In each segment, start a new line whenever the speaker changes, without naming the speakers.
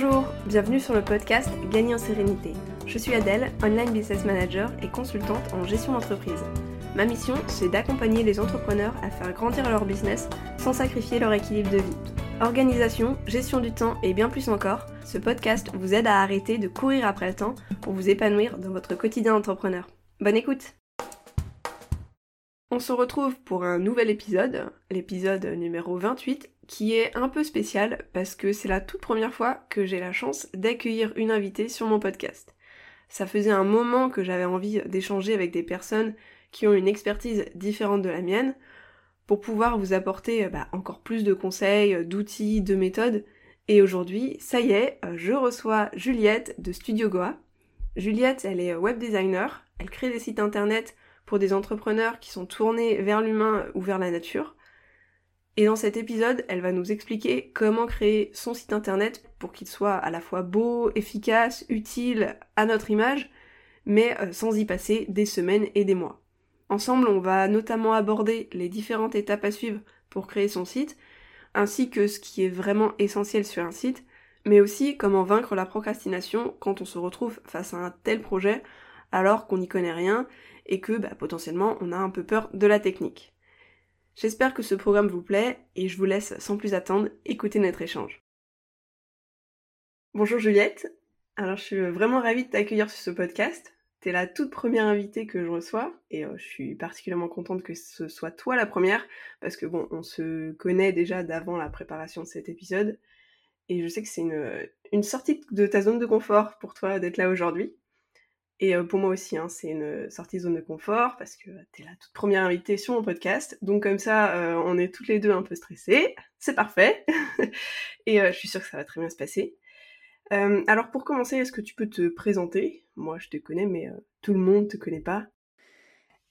Bonjour, bienvenue sur le podcast Gagner en sérénité. Je suis Adèle, online business manager et consultante en gestion d'entreprise. Ma mission, c'est d'accompagner les entrepreneurs à faire grandir leur business sans sacrifier leur équilibre de vie. Organisation, gestion du temps et bien plus encore, ce podcast vous aide à arrêter de courir après le temps pour vous épanouir dans votre quotidien d'entrepreneur. Bonne écoute On se retrouve pour un nouvel épisode, l'épisode numéro 28, qui est un peu spécial parce que c'est la toute première fois que j'ai la chance d'accueillir une invitée sur mon podcast. Ça faisait un moment que j'avais envie d'échanger avec des personnes qui ont une expertise différente de la mienne pour pouvoir vous apporter bah, encore plus de conseils, d'outils, de méthodes. Et aujourd'hui, ça y est, je reçois Juliette de Studio Goa. Juliette, elle est web designer, elle crée des sites internet pour des entrepreneurs qui sont tournés vers l'humain ou vers la nature. Et dans cet épisode, elle va nous expliquer comment créer son site internet pour qu'il soit à la fois beau, efficace, utile à notre image, mais euh, sans y passer des semaines et des mois. Ensemble, on va notamment aborder les différentes étapes à suivre pour créer son site, ainsi que ce qui est vraiment essentiel sur un site, mais aussi comment vaincre la procrastination quand on se retrouve face à un tel projet alors qu'on n'y connaît rien et que bah, potentiellement on a un peu peur de la technique. J'espère que ce programme vous plaît et je vous laisse sans plus attendre écouter notre échange. Bonjour Juliette, alors je suis vraiment ravie de t'accueillir sur ce podcast. T'es la toute première invitée que je reçois et euh, je suis particulièrement contente que ce soit toi la première parce que bon, on se connaît déjà d'avant la préparation de cet épisode et je sais que c'est une, une sortie de ta zone de confort pour toi d'être là aujourd'hui. Et euh, pour moi aussi, hein, c'est une sortie zone de confort parce que t'es la toute première invitée sur mon podcast. Donc comme ça, euh, on est toutes les deux un peu stressées. C'est parfait. et euh, je suis sûre que ça va très bien se passer. alors pour commencer, est-ce que tu peux te présenter? Moi, je te connais, mais tout le monde te connaît pas.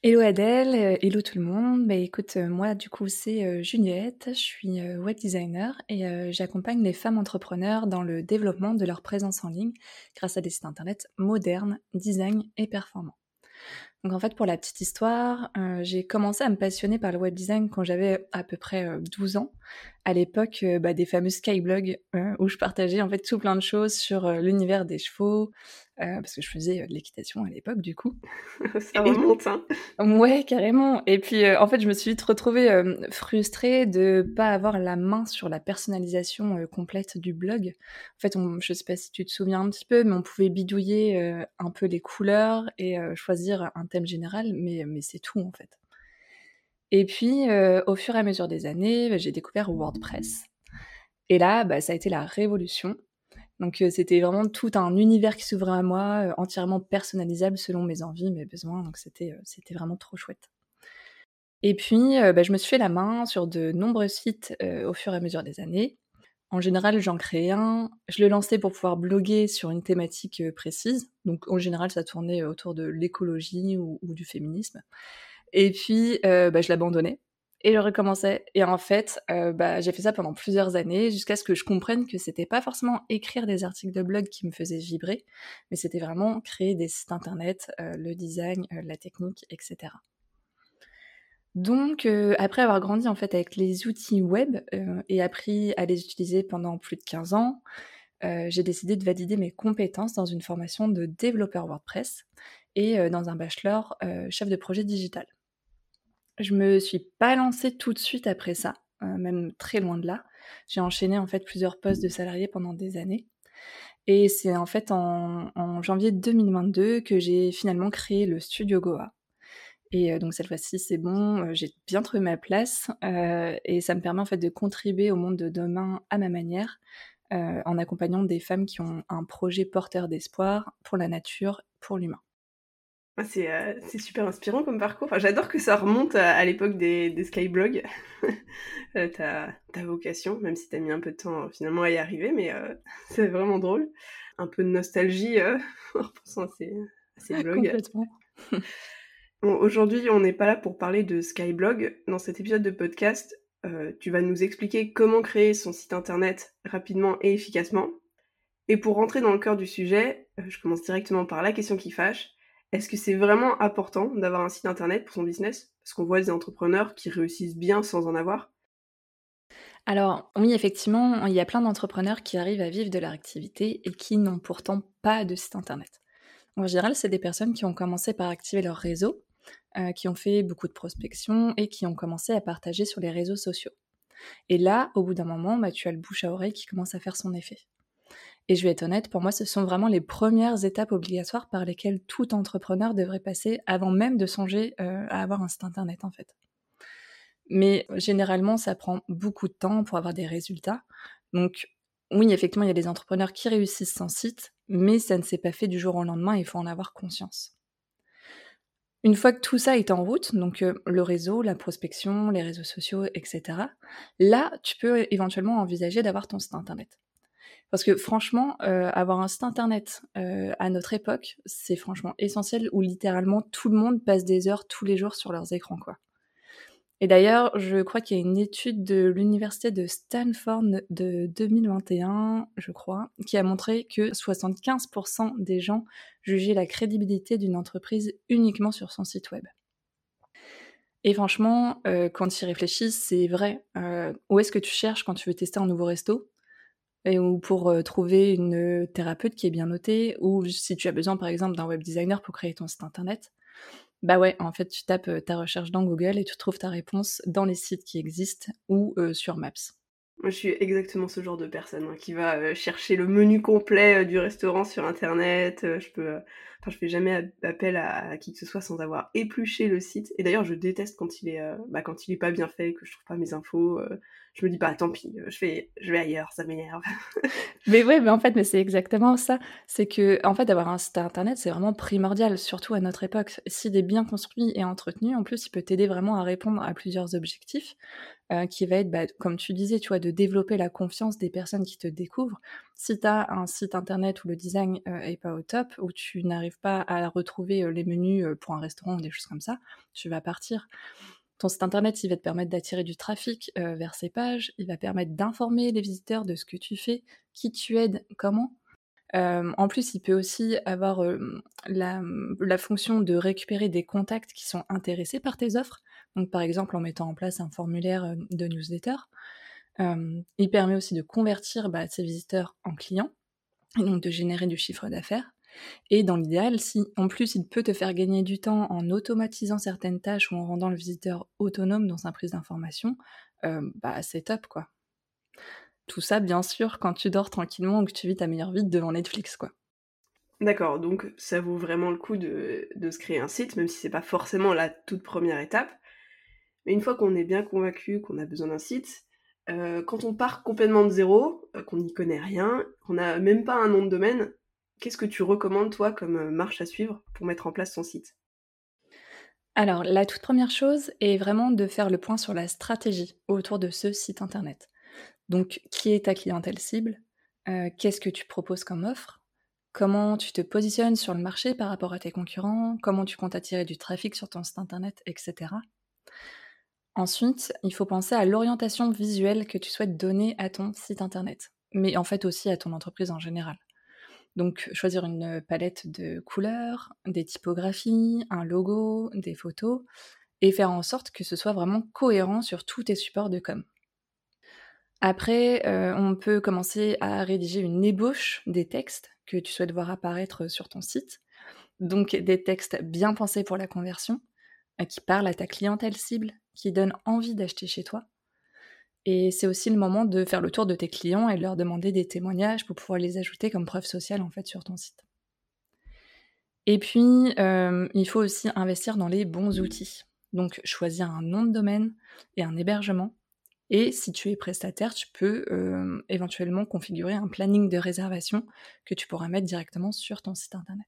Hello Adèle, euh, hello tout le monde. Bah écoute, euh, moi du coup c'est euh, Juliette, je suis web designer et j'accompagne les femmes entrepreneurs dans le développement de leur présence en ligne grâce à des sites internet modernes, design et performants. Donc en fait pour la petite histoire, j'ai commencé à me passionner par le web design quand j'avais à peu près 12 ans à l'époque bah, des fameux skyblogs où je partageais en fait tout plein de choses sur l'univers des chevaux, parce que je faisais de l'équitation à l'époque du coup.
Ça remonte, hein
Ouais, carrément. Et puis en fait, je me suis vite retrouvée frustrée de pas avoir la main sur la personnalisation complète du blog. En fait, on, je sais pas si tu te souviens un petit peu, mais on pouvait bidouiller un peu les couleurs et choisir un thème général, mais, mais c'est tout en fait. Et puis, euh, au fur et à mesure des années, bah, j'ai découvert WordPress. Et là, bah, ça a été la révolution. Donc, euh, c'était vraiment tout un univers qui s'ouvrait à moi, euh, entièrement personnalisable selon mes envies, mes besoins. Donc, c'était c'était vraiment trop chouette. Et puis, bah, je me suis fait la main sur de nombreux sites au fur et à mesure des années. En général, j'en créais un, je le lançais pour pouvoir bloguer sur une thématique précise. Donc, en général, ça tournait autour de l'écologie ou, du féminisme. Et puis, euh, bah, je l'abandonnais et je recommençais. Et en fait, euh, bah, j'ai fait ça pendant plusieurs années jusqu'à ce que je comprenne que c'était pas forcément écrire des articles de blog qui me faisaient vibrer, mais c'était vraiment créer des sites internet, euh, le design, la technique, etc. Donc, après avoir grandi en fait avec les outils web et appris à les utiliser pendant plus de 15 ans, j'ai décidé de valider mes compétences dans une formation de développeur WordPress et dans un bachelor chef de projet digital. Je me suis pas lancée tout de suite après ça, euh, même très loin de là. J'ai enchaîné en fait plusieurs postes de salariés pendant des années. Et c'est en fait en, janvier 2022 que j'ai finalement créé le studio Goa. Et euh, donc cette fois-ci, c'est bon, euh, j'ai bien trouvé ma place et ça me permet en fait de contribuer au monde de demain à ma manière, en accompagnant des femmes qui ont un projet porteur d'espoir pour la nature, pour l'humain.
Euh, c'est super inspirant comme parcours. J'adore que ça remonte à, l'époque des, des skyblogs. euh, ta, vocation, même si t'as mis un peu de temps euh, finalement à y arriver, mais euh, c'est vraiment drôle. Un peu de nostalgie en repensant à ces, blogs. bon, Aujourd'hui, on n'est pas là pour parler de skyblog. Dans cet épisode de podcast, tu vas nous expliquer comment créer son site internet rapidement et efficacement. Et pour rentrer dans le cœur du sujet, je commence directement par la question qui fâche est-ce que c'est vraiment important d'avoir un site internet pour son business? Parce qu'on voit des entrepreneurs qui réussissent bien sans en avoir.
Alors oui, effectivement, il y a plein d'entrepreneurs qui arrivent à vivre de leur activité et qui n'ont pourtant pas de site internet. En général, c'est des personnes qui ont commencé par activer leur réseau, euh, qui ont fait beaucoup de prospection et qui ont commencé à partager sur les réseaux sociaux. Et là, au bout d'un moment, bah, tu as le bouche à oreille qui commence à faire son effet. Et je vais être honnête, pour moi, ce sont vraiment les premières étapes obligatoires par lesquelles tout entrepreneur devrait passer avant même de songer euh, à avoir un site internet, en fait. Mais généralement, ça prend beaucoup de temps pour avoir des résultats. Donc, oui, effectivement, il y a des entrepreneurs qui réussissent sans site, mais ça ne s'est pas fait du jour au lendemain, il faut en avoir conscience. Une fois que tout ça est en route, donc euh, le réseau, la prospection, les réseaux sociaux, etc., là, tu peux éventuellement envisager d'avoir ton site internet. Parce que franchement, euh, avoir un site internet euh, à notre époque, c'est franchement essentiel où littéralement tout le monde passe des heures tous les jours sur leurs écrans, quoi. Et d'ailleurs, je crois qu'il y a une étude de l'université de Stanford de 2021, je crois, qui a montré que 75% des gens jugeaient la crédibilité d'une entreprise uniquement sur son site web. Et franchement, euh, quand tu y réfléchis, c'est vrai. Où est-ce que tu cherches quand tu veux tester un nouveau resto? Ou pour euh, trouver une thérapeute qui est bien notée, ou si tu as besoin par exemple d'un web designer pour créer ton site internet, bah ouais, en fait, tu tapes ta recherche dans Google et tu trouves ta réponse dans les sites qui existent ou sur Maps.
Moi, je suis exactement ce genre de personne hein, qui va chercher le menu complet du restaurant sur Internet. je peux, enfin, je fais jamais appel à, qui que ce soit sans avoir épluché le site. Et d'ailleurs, je déteste quand il est, bah, quand il est pas bien fait, que je trouve pas mes infos je me dis bah tant pis, je vais, je vais ailleurs, ça m'énerve.
mais ouais, mais en fait, mais c'est exactement ça. C'est que en fait, d'avoir un site internet, c'est vraiment primordial, surtout à notre époque. S'il est bien construit et entretenu, en plus, il peut t'aider vraiment à répondre à plusieurs objectifs, euh, qui va être, bah, comme tu disais, tu vois, de développer la confiance des personnes qui te découvrent. Si tu as un site internet où le design euh, est pas au top, où tu n'arrives pas à retrouver euh, les menus pour un restaurant ou des choses comme ça, tu vas partir. Ton site internet, il va te permettre d'attirer du trafic euh, vers ces pages, il va permettre d'informer les visiteurs de ce que tu fais, qui tu aides, comment. Euh, en plus, il peut aussi avoir euh, la, fonction de récupérer des contacts qui sont intéressés par tes offres. Donc, par exemple, en mettant en place un formulaire de newsletter. Il permet aussi de convertir bah, ces visiteurs en clients et donc de générer du chiffre d'affaires. Et dans l'idéal, si en plus il peut te faire gagner du temps en automatisant certaines tâches ou en rendant le visiteur autonome dans sa prise d'information, euh, bah c'est top quoi. Tout ça, bien sûr, quand tu dors tranquillement ou que tu vis ta meilleure vie devant Netflix, quoi.
D'accord, donc ça vaut vraiment le coup de, se créer un site, même si c'est pas forcément la toute première étape. Mais une fois qu'on est bien convaincu qu'on a besoin d'un site, euh, quand on part complètement de zéro, euh, qu'on n'y connaît rien, qu'on n'a même pas un nom de domaine, Qu'est-ce que tu recommandes, toi, comme euh, marche à suivre pour mettre en place ton site?
Alors, la toute première chose est vraiment de faire le point sur la stratégie autour de ce site internet. Donc, qui est ta clientèle cible? Qu'est-ce que tu proposes comme offre? Comment tu te positionnes sur le marché par rapport à tes concurrents? Comment tu comptes attirer du trafic sur ton site internet, etc. Ensuite, il faut penser à l'orientation visuelle que tu souhaites donner à ton site internet, mais en fait aussi à ton entreprise en général. Donc choisir une palette de couleurs, des typographies, un logo, des photos, et faire en sorte que ce soit vraiment cohérent sur tous tes supports de com. Après, euh, on peut commencer à rédiger une ébauche des textes que tu souhaites voir apparaître sur ton site. Donc des textes bien pensés pour la conversion, euh, qui parlent à ta clientèle cible, qui donnent envie d'acheter chez toi. Et c'est aussi le moment de faire le tour de tes clients et leur demander des témoignages pour pouvoir les ajouter comme preuve sociale en fait sur ton site. Et puis, euh, il faut aussi investir dans les bons outils. Donc, choisir un nom de domaine et un hébergement. Et si tu es prestataire, tu peux euh, éventuellement configurer un planning de réservation que tu pourras mettre directement sur ton site internet.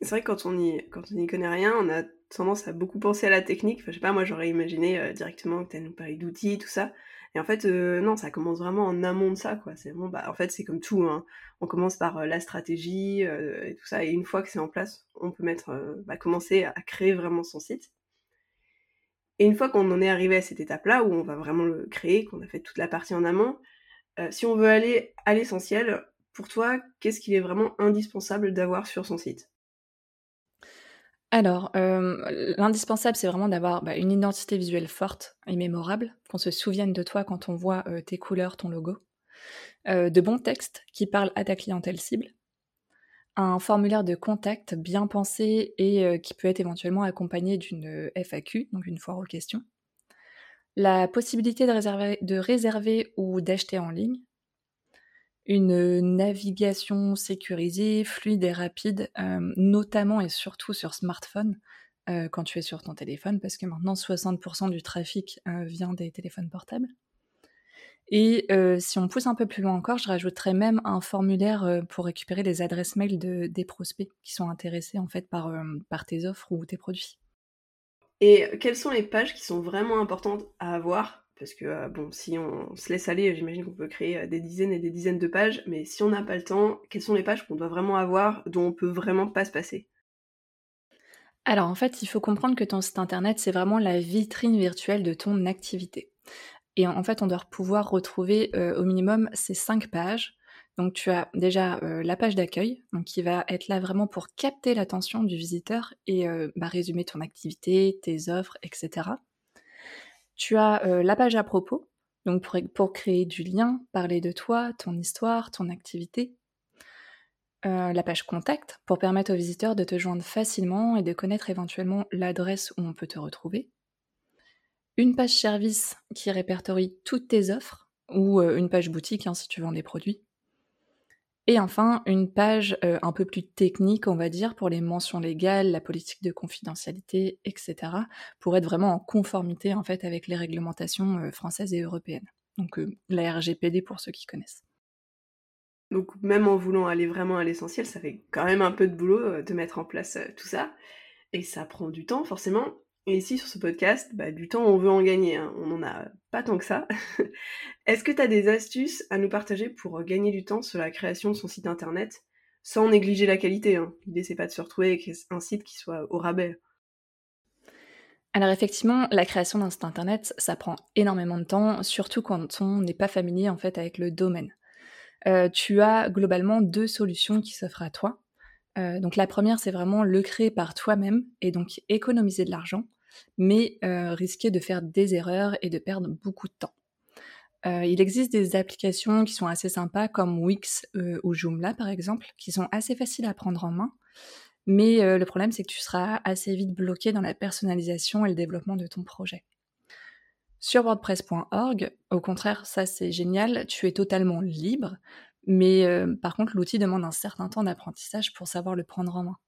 C'est vrai que quand on n'y on connaît rien, on a tendance à beaucoup penser à la technique. Enfin, je sais pas, moi j'aurais imaginé euh, directement que tu nous parlais d'outils, tout ça. Et en fait, euh, non, ça commence vraiment en amont de ça, quoi. C'est bon, bah, en fait, c'est comme tout. Hein. On commence par euh, la stratégie et tout ça. Et une fois que c'est en place, on peut mettre, bah, commencer à créer vraiment son site. Et une fois qu'on en est arrivé à cette étape-là, où on va vraiment le créer, qu'on a fait toute la partie en amont, si on veut aller à l'essentiel, pour toi, qu'est-ce qu'il est vraiment indispensable d'avoir sur son site?
Alors, l'indispensable, c'est vraiment d'avoir bah, une identité visuelle forte et mémorable, qu'on se souvienne de toi quand on voit tes couleurs, ton logo, de bons textes qui parlent à ta clientèle cible, un formulaire de contact bien pensé et qui peut être éventuellement accompagné d'une FAQ, donc une foire aux questions, la possibilité de réserver ou d'acheter en ligne, une navigation sécurisée, fluide et rapide, euh, notamment et surtout sur smartphone, euh, quand tu es sur ton téléphone, parce que maintenant 60% du trafic euh, vient des téléphones portables. Et si on pousse un peu plus loin encore, je rajouterais même un formulaire pour récupérer les adresses mail de, des prospects qui sont intéressés en fait par, par tes offres ou tes produits.
Et quelles sont les pages qui sont vraiment importantes à avoir parce que euh, bon, si on se laisse aller, j'imagine qu'on peut créer euh, des dizaines et des dizaines de pages, mais si on n'a pas le temps, quelles sont les pages qu'on doit vraiment avoir, dont on peut vraiment pas se passer?
Alors en fait, il faut comprendre que ton site internet, c'est vraiment la vitrine virtuelle de ton activité. Et en fait, on doit pouvoir retrouver euh, au minimum ces cinq pages. Donc tu as déjà la page d'accueil, qui va être là vraiment pour capter l'attention du visiteur et bah, résumer ton activité, tes offres, etc. Tu as euh, la page à propos, donc pour, créer du lien, parler de toi, ton histoire, ton activité. Euh, la page contact, pour permettre aux visiteurs de te joindre facilement et de connaître éventuellement l'adresse où on peut te retrouver. Une page service qui répertorie toutes tes offres, ou euh, une page boutique hein, si tu vends des produits. Et enfin, une page euh, un peu plus technique, on va dire, pour les mentions légales, la politique de confidentialité, etc., pour être vraiment en conformité en fait avec les réglementations euh, françaises et européennes. Donc euh, la RGPD pour ceux qui connaissent.
Donc même en voulant aller vraiment à l'essentiel, ça fait quand même un peu de boulot de mettre en place tout ça. Et ça prend du temps forcément. Et ici, sur ce podcast, bah, du temps, on veut en gagner. Hein. On n'en a pas tant que ça. Est-ce que tu as des astuces à nous partager pour gagner du temps sur la création de son site internet sans négliger la qualité hein? L'idée, c'est pas de se retrouver avec un site qui soit au rabais.
Alors effectivement, la création d'un site internet, ça prend énormément de temps, surtout quand on n'est pas familier en fait avec le domaine. Euh, tu as globalement deux solutions qui s'offrent à toi. Euh, donc la première, c'est vraiment le créer par toi-même et donc économiser de l'argent mais euh, risquer de faire des erreurs et de perdre beaucoup de temps. Euh, il existe des applications qui sont assez sympas comme Wix euh, ou Joomla par exemple, qui sont assez faciles à prendre en main, mais le problème c'est que tu seras assez vite bloqué dans la personnalisation et le développement de ton projet. Sur WordPress.org, au contraire, ça c'est génial, tu es totalement libre, mais par contre l'outil demande un certain temps d'apprentissage pour savoir le prendre en main.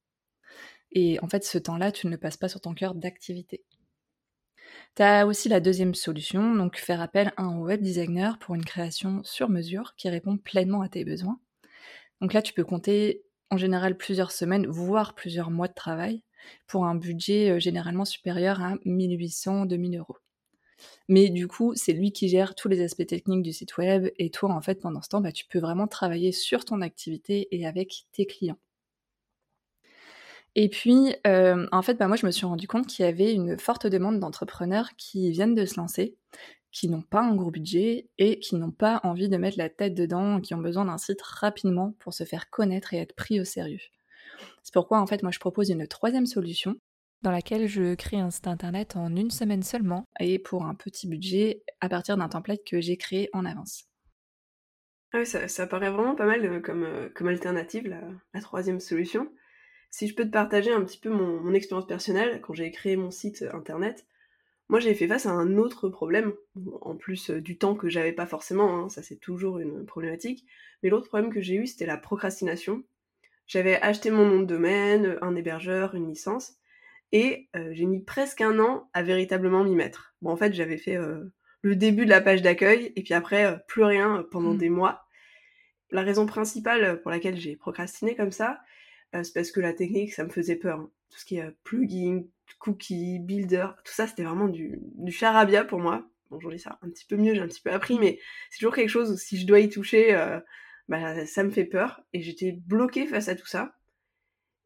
Et en fait, ce temps-là, tu ne le passes pas sur ton cœur d'activité. Tu as aussi la deuxième solution, donc faire appel à un web designer pour une création sur mesure qui répond pleinement à tes besoins. Donc là, tu peux compter en général plusieurs semaines, voire plusieurs mois de travail pour un budget euh, généralement supérieur à 1800-2000 euros. Mais du coup, c'est lui qui gère tous les aspects techniques du site web et toi, en fait, pendant ce temps, bah, tu peux vraiment travailler sur ton activité et avec tes clients. Et puis, euh, en fait, bah, moi, je me suis rendu compte qu'il y avait une forte demande d'entrepreneurs qui viennent de se lancer, qui n'ont pas un gros budget et qui n'ont pas envie de mettre la tête dedans, qui ont besoin d'un site rapidement pour se faire connaître et être pris au sérieux. C'est pourquoi, en fait, moi, je propose une troisième solution dans laquelle je crée un site internet en une semaine seulement et pour un petit budget à partir d'un template que j'ai créé en avance.
Ah oui, ça, paraît vraiment pas mal euh, comme, euh, comme alternative, la troisième solution. Si je peux te partager un petit peu mon, expérience personnelle, quand j'ai créé mon site internet, moi j'ai fait face à un autre problème, en plus euh, du temps que j'avais pas forcément, hein, ça c'est toujours une problématique, mais l'autre problème que j'ai eu c'était la procrastination. J'avais acheté mon nom de domaine, un hébergeur, une licence, et euh, j'ai mis presque un an à véritablement m'y mettre. Bon en fait j'avais fait euh, le début de la page d'accueil, et puis après plus rien pendant mmh. des mois. La raison principale pour laquelle j'ai procrastiné comme ça, euh, c'est parce que la technique, ça me faisait peur. Hein. Tout ce qui est euh, plugin, cookie, builder, tout ça, c'était vraiment du, charabia pour moi. Bon, aujourd'hui, ça un petit peu mieux, j'ai un petit peu appris, mais c'est toujours quelque chose où si je dois y toucher, euh, bah, ça me fait peur. Et j'étais bloquée face à tout ça.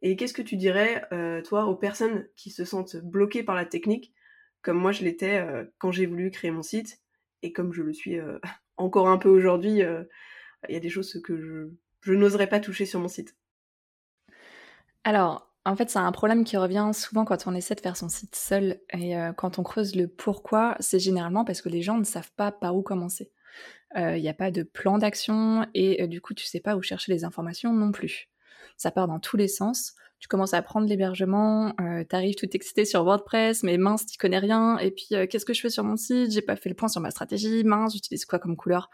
Et qu'est-ce que tu dirais, toi, aux personnes qui se sentent bloquées par la technique, comme moi je l'étais quand j'ai voulu créer mon site, et comme je le suis encore un peu aujourd'hui, il y a des choses que je n'oserais pas toucher sur mon site?
Alors, En fait, c'est un problème qui revient souvent quand on essaie de faire son site seul et euh, quand on creuse le pourquoi, c'est généralement parce que les gens ne savent pas par où commencer. Il euh, n'y a pas de plan d'action et euh, du coup, tu sais pas où chercher les informations non plus. Ça part dans tous les sens. Tu commences à prendre l'hébergement, tu arrives tout excité sur WordPress, mais mince, tu connais rien. Et puis, qu'est-ce que je fais sur mon site? J'ai pas fait le point sur ma stratégie. Mince, j'utilise quoi comme couleur?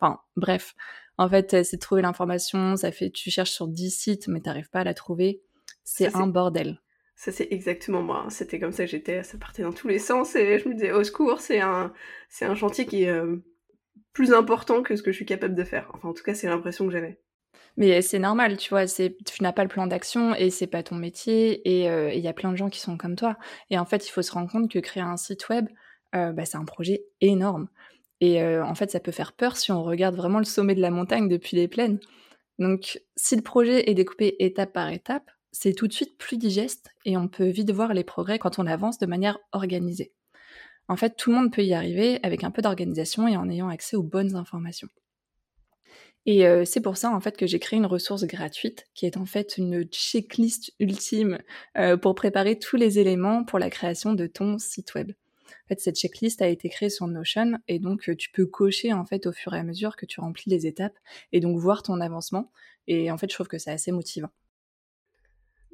Enfin, bref. En fait, c'est trouver l'information. Ça fait, tu cherches sur 10 sites, mais t'arrives pas à la trouver. C'est un bordel.
Ça, c'est exactement moi. C'était comme ça que j'étais. Ça partait dans tous les sens et je me disais, au secours, c'est un, c'est un chantier qui est euh, plus important que ce que je suis capable de faire. Enfin, en tout cas, c'est l'impression que j'avais.
Mais c'est normal, tu vois, tu n'as pas le plan d'action et c'est pas ton métier et euh, il y a plein de gens qui sont comme toi. Et en fait, il faut se rendre compte que créer un site web, euh, bah, c'est un projet énorme. Et en fait, ça peut faire peur si on regarde vraiment le sommet de la montagne depuis les plaines. Donc, si le projet est découpé étape par étape, c'est tout de suite plus digeste et on peut vite voir les progrès quand on avance de manière organisée. En fait, tout le monde peut y arriver avec un peu d'organisation et en ayant accès aux bonnes informations. Et euh, c'est pour ça en fait que j'ai créé une ressource gratuite qui est en fait une checklist ultime euh, pour préparer tous les éléments pour la création de ton site web. En fait, cette checklist a été créée sur Notion et donc euh, tu peux cocher en fait au fur et à mesure que tu remplis les étapes et donc voir ton avancement. Et en fait, je trouve que c'est assez motivant.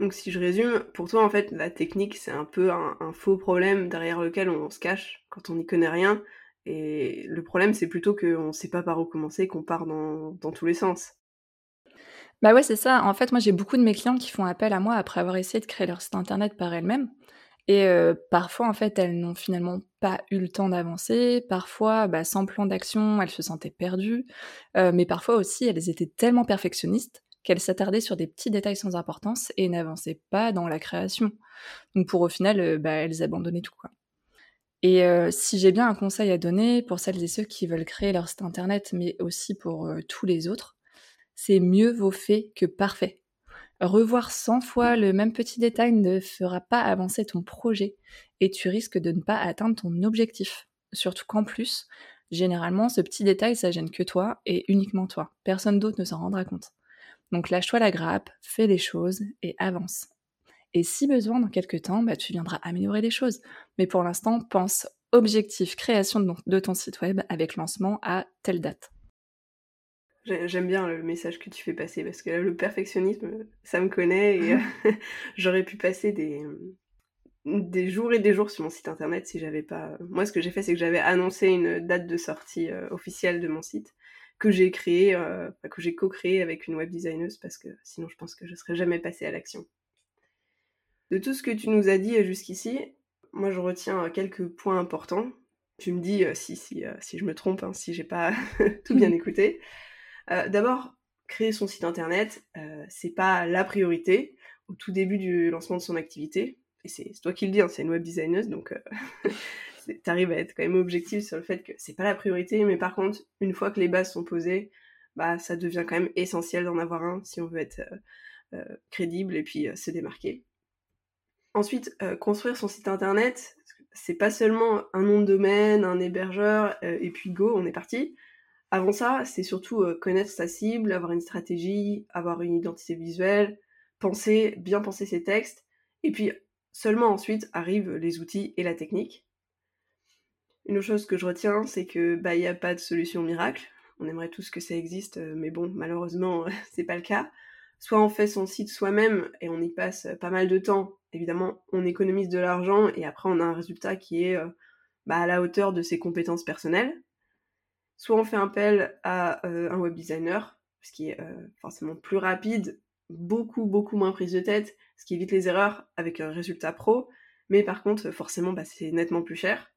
Donc si je résume, pour toi en fait la technique c'est un peu un, faux problème derrière lequel on, se cache quand on n'y connaît rien. Et le problème c'est plutôt qu'on ne sait pas par où commencer, qu'on part dans, tous les sens.
Bah ouais c'est ça. En fait moi j'ai beaucoup de mes clients qui font appel à moi après avoir essayé de créer leur site internet par elles-mêmes. Et euh, parfois en fait elles n'ont finalement pas eu le temps d'avancer. Parfois bah, sans plan d'action elles se sentaient perdues. Euh, mais parfois aussi elles étaient tellement perfectionnistes qu'elle s'attardait sur des petits détails sans importance et n'avançait pas dans la création. Donc pour au final, euh, bah, elles abandonnaient tout quoi. Et euh, si j'ai bien un conseil à donner pour celles et ceux qui veulent créer leur site internet, mais aussi pour euh, tous les autres, c'est mieux vaut fait que parfait. Revoir 100 fois le même petit détail ne fera pas avancer ton projet et tu risques de ne pas atteindre ton objectif. Surtout qu'en plus, généralement, ce petit détail, ça gêne que toi et uniquement toi. Personne d'autre ne s'en rendra compte. Donc lâche-toi la grappe, fais les choses et avance. Et si besoin, dans quelques temps, bah, tu viendras améliorer les choses. Mais pour l'instant, pense objectif création de ton site web avec lancement à telle date.
J'aime bien le message que tu fais passer parce que le perfectionnisme, ça me connaît et j'aurais pu passer des, des jours et des jours sur mon site internet si j'avais pas. Moi, ce que j'ai fait, c'est que j'avais annoncé une date de sortie euh, officielle de mon site que j'ai créé, euh, que j'ai co-créé avec une web designeuse parce que sinon je pense que je serais jamais passée à l'action. De tout ce que tu nous as dit jusqu'ici, moi je retiens quelques points importants. Tu me dis euh, si, si, euh, si je me trompe, hein, si j'ai pas tout bien écouté. D'abord, créer son site internet, c'est pas la priorité au tout début du lancement de son activité. Et c'est toi qui le dis, hein, c'est une web designeuse, donc t'arrives à être quand même objectif sur le fait que c'est pas la priorité, mais par contre, une fois que les bases sont posées, bah ça devient quand même essentiel d'en avoir un si on veut être euh, euh, crédible et puis euh, se démarquer. Ensuite, construire son site internet, c'est pas seulement un nom de domaine, un hébergeur, et puis go, on est parti. Avant ça, c'est surtout connaître sa cible, avoir une stratégie, avoir une identité visuelle, penser, bien penser ses textes, et puis seulement ensuite arrivent les outils et la technique. Une autre chose que je retiens, c'est que bah il n'y a pas de solution miracle. On aimerait tous que ça existe, euh, mais bon, malheureusement, c'est pas le cas. Soit on fait son site soi-même et on y passe pas mal de temps. Évidemment, on économise de l'argent et après on a un résultat qui est euh, bah, à la hauteur de ses compétences personnelles. Soit on fait appel à euh, un web designer, ce qui est forcément plus rapide, beaucoup beaucoup moins prise de tête, ce qui évite les erreurs avec un résultat pro. Mais par contre, forcément, bah, c'est nettement plus cher.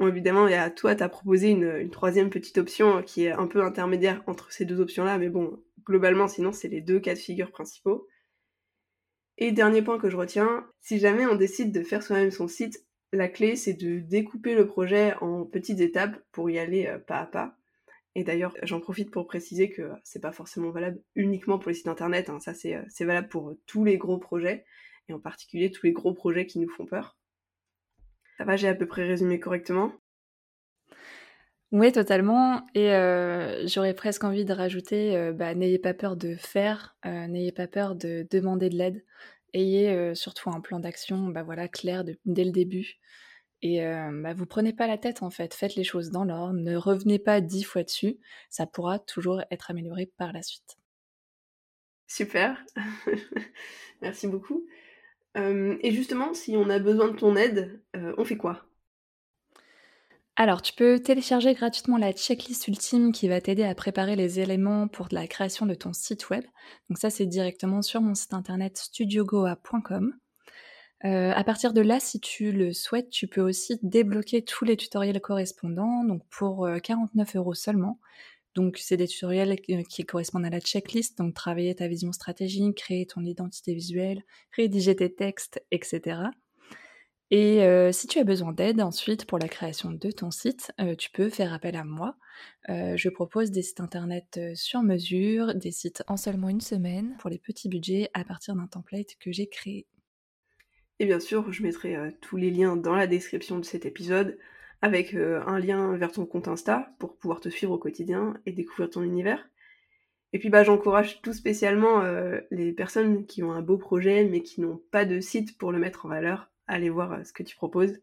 Bon, évidemment, il y a toi, tu as proposé une, troisième petite option qui est un peu intermédiaire entre ces deux options-là, mais bon, globalement, sinon, c'est les deux cas de figure principaux. Et dernier point que je retiens, si jamais on décide de faire soi-même son site, la clé, c'est de découper le projet en petites étapes pour y aller euh, pas à pas. Et d'ailleurs, j'en profite pour préciser que c'est pas forcément valable uniquement pour les sites internet, hein. ça euh, c'est valable pour tous les gros projets, et en particulier tous les gros projets qui nous font peur. Ça va, j'ai à peu près résumé correctement?
Oui, totalement. Et euh, j'aurais presque envie de rajouter, euh, bah, n'ayez pas peur de faire, euh, n'ayez pas peur de demander de l'aide. ayez surtout un plan d'action bah, voilà, clair dès le début. Et bah, vous prenez pas la tête en fait, faites les choses dans l'ordre, ne revenez pas dix fois dessus, ça pourra toujours être amélioré par la suite.
Super, merci beaucoup. Et justement, si on a besoin de ton aide, on fait quoi?
Alors, tu peux télécharger gratuitement la checklist ultime qui va t'aider à préparer les éléments pour la création de ton site web. Donc ça, c'est directement sur mon site internet studiogoa.com. Euh, à partir de là, si tu le souhaites, tu peux aussi débloquer tous les tutoriels correspondants, donc pour 49 euh, euros seulement. Donc c'est des tutoriels euh, qui correspondent à la checklist, donc travailler ta vision stratégique, créer ton identité visuelle, rédiger tes textes, etc. Et si tu as besoin d'aide ensuite pour la création de ton site, tu peux faire appel à moi. je propose des sites internet sur mesure, des sites en seulement une semaine pour les petits budgets à partir d'un template que j'ai créé.
Et bien sûr, je mettrai euh, tous les liens dans la description de cet épisode, avec euh, un lien vers ton compte Insta pour pouvoir te suivre au quotidien et découvrir ton univers. Et puis bah j'encourage tout spécialement euh, les personnes qui ont un beau projet mais qui n'ont pas de site pour le mettre en valeur, à aller voir ce que tu proposes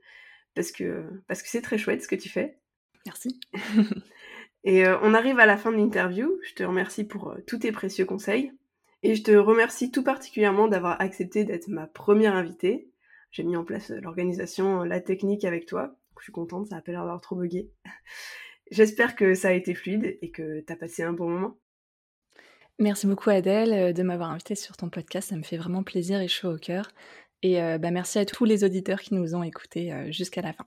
parce que parce que c'est très chouette ce que tu fais.
Merci.
et on arrive à la fin de l'interview. Je te remercie pour tous tes précieux conseils. Et je te remercie tout particulièrement d'avoir accepté d'être ma première invitée. J'ai mis en place l'organisation, la technique avec toi. Je suis contente, ça a pas l'air d'avoir trop bugué. J'espère que ça a été fluide et que tu as passé un bon moment.
Merci beaucoup Adèle euh, de m'avoir invitée sur ton podcast, ça me fait vraiment plaisir et chaud au cœur. Et euh, bah, merci à tous les auditeurs qui nous ont écoutés euh, jusqu'à la fin.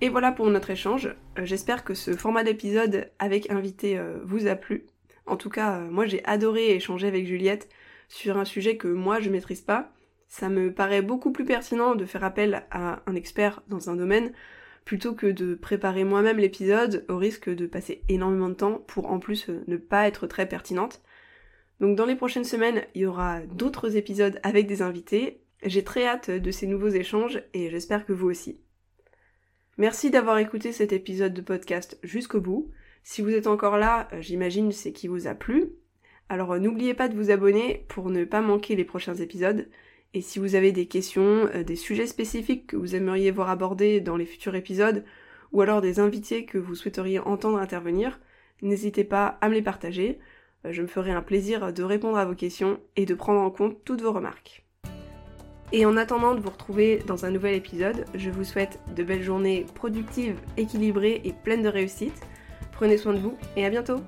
Et voilà pour notre échange. J'espère que ce format d'épisode avec invité vous a plu. En tout cas, moi j'ai adoré échanger avec Juliette sur un sujet que moi je maîtrise pas. Ça me paraît beaucoup plus pertinent de faire appel à un expert dans un domaine plutôt que de préparer moi-même l'épisode au risque de passer énormément de temps pour en plus euh, ne pas être très pertinente. Donc dans les prochaines semaines, il y aura d'autres épisodes avec des invités. J'ai très hâte de ces nouveaux échanges et j'espère que vous aussi. Merci d'avoir écouté cet épisode de podcast jusqu'au bout. Si vous êtes encore là, euh, j'imagine c'est qui vous a plu. Alors euh, n'oubliez pas de vous abonner pour ne pas manquer les prochains épisodes. Et si vous avez des questions, euh, des sujets spécifiques que vous aimeriez voir abordés dans les futurs épisodes, ou alors des invités que vous souhaiteriez entendre intervenir, n'hésitez pas à me les partager. Je me ferai un plaisir de répondre à vos questions et de prendre en compte toutes vos remarques. Et en attendant de vous retrouver dans un nouvel épisode, je vous souhaite de belles journées productives, équilibrées et pleines de réussite. Prenez soin de vous et à bientôt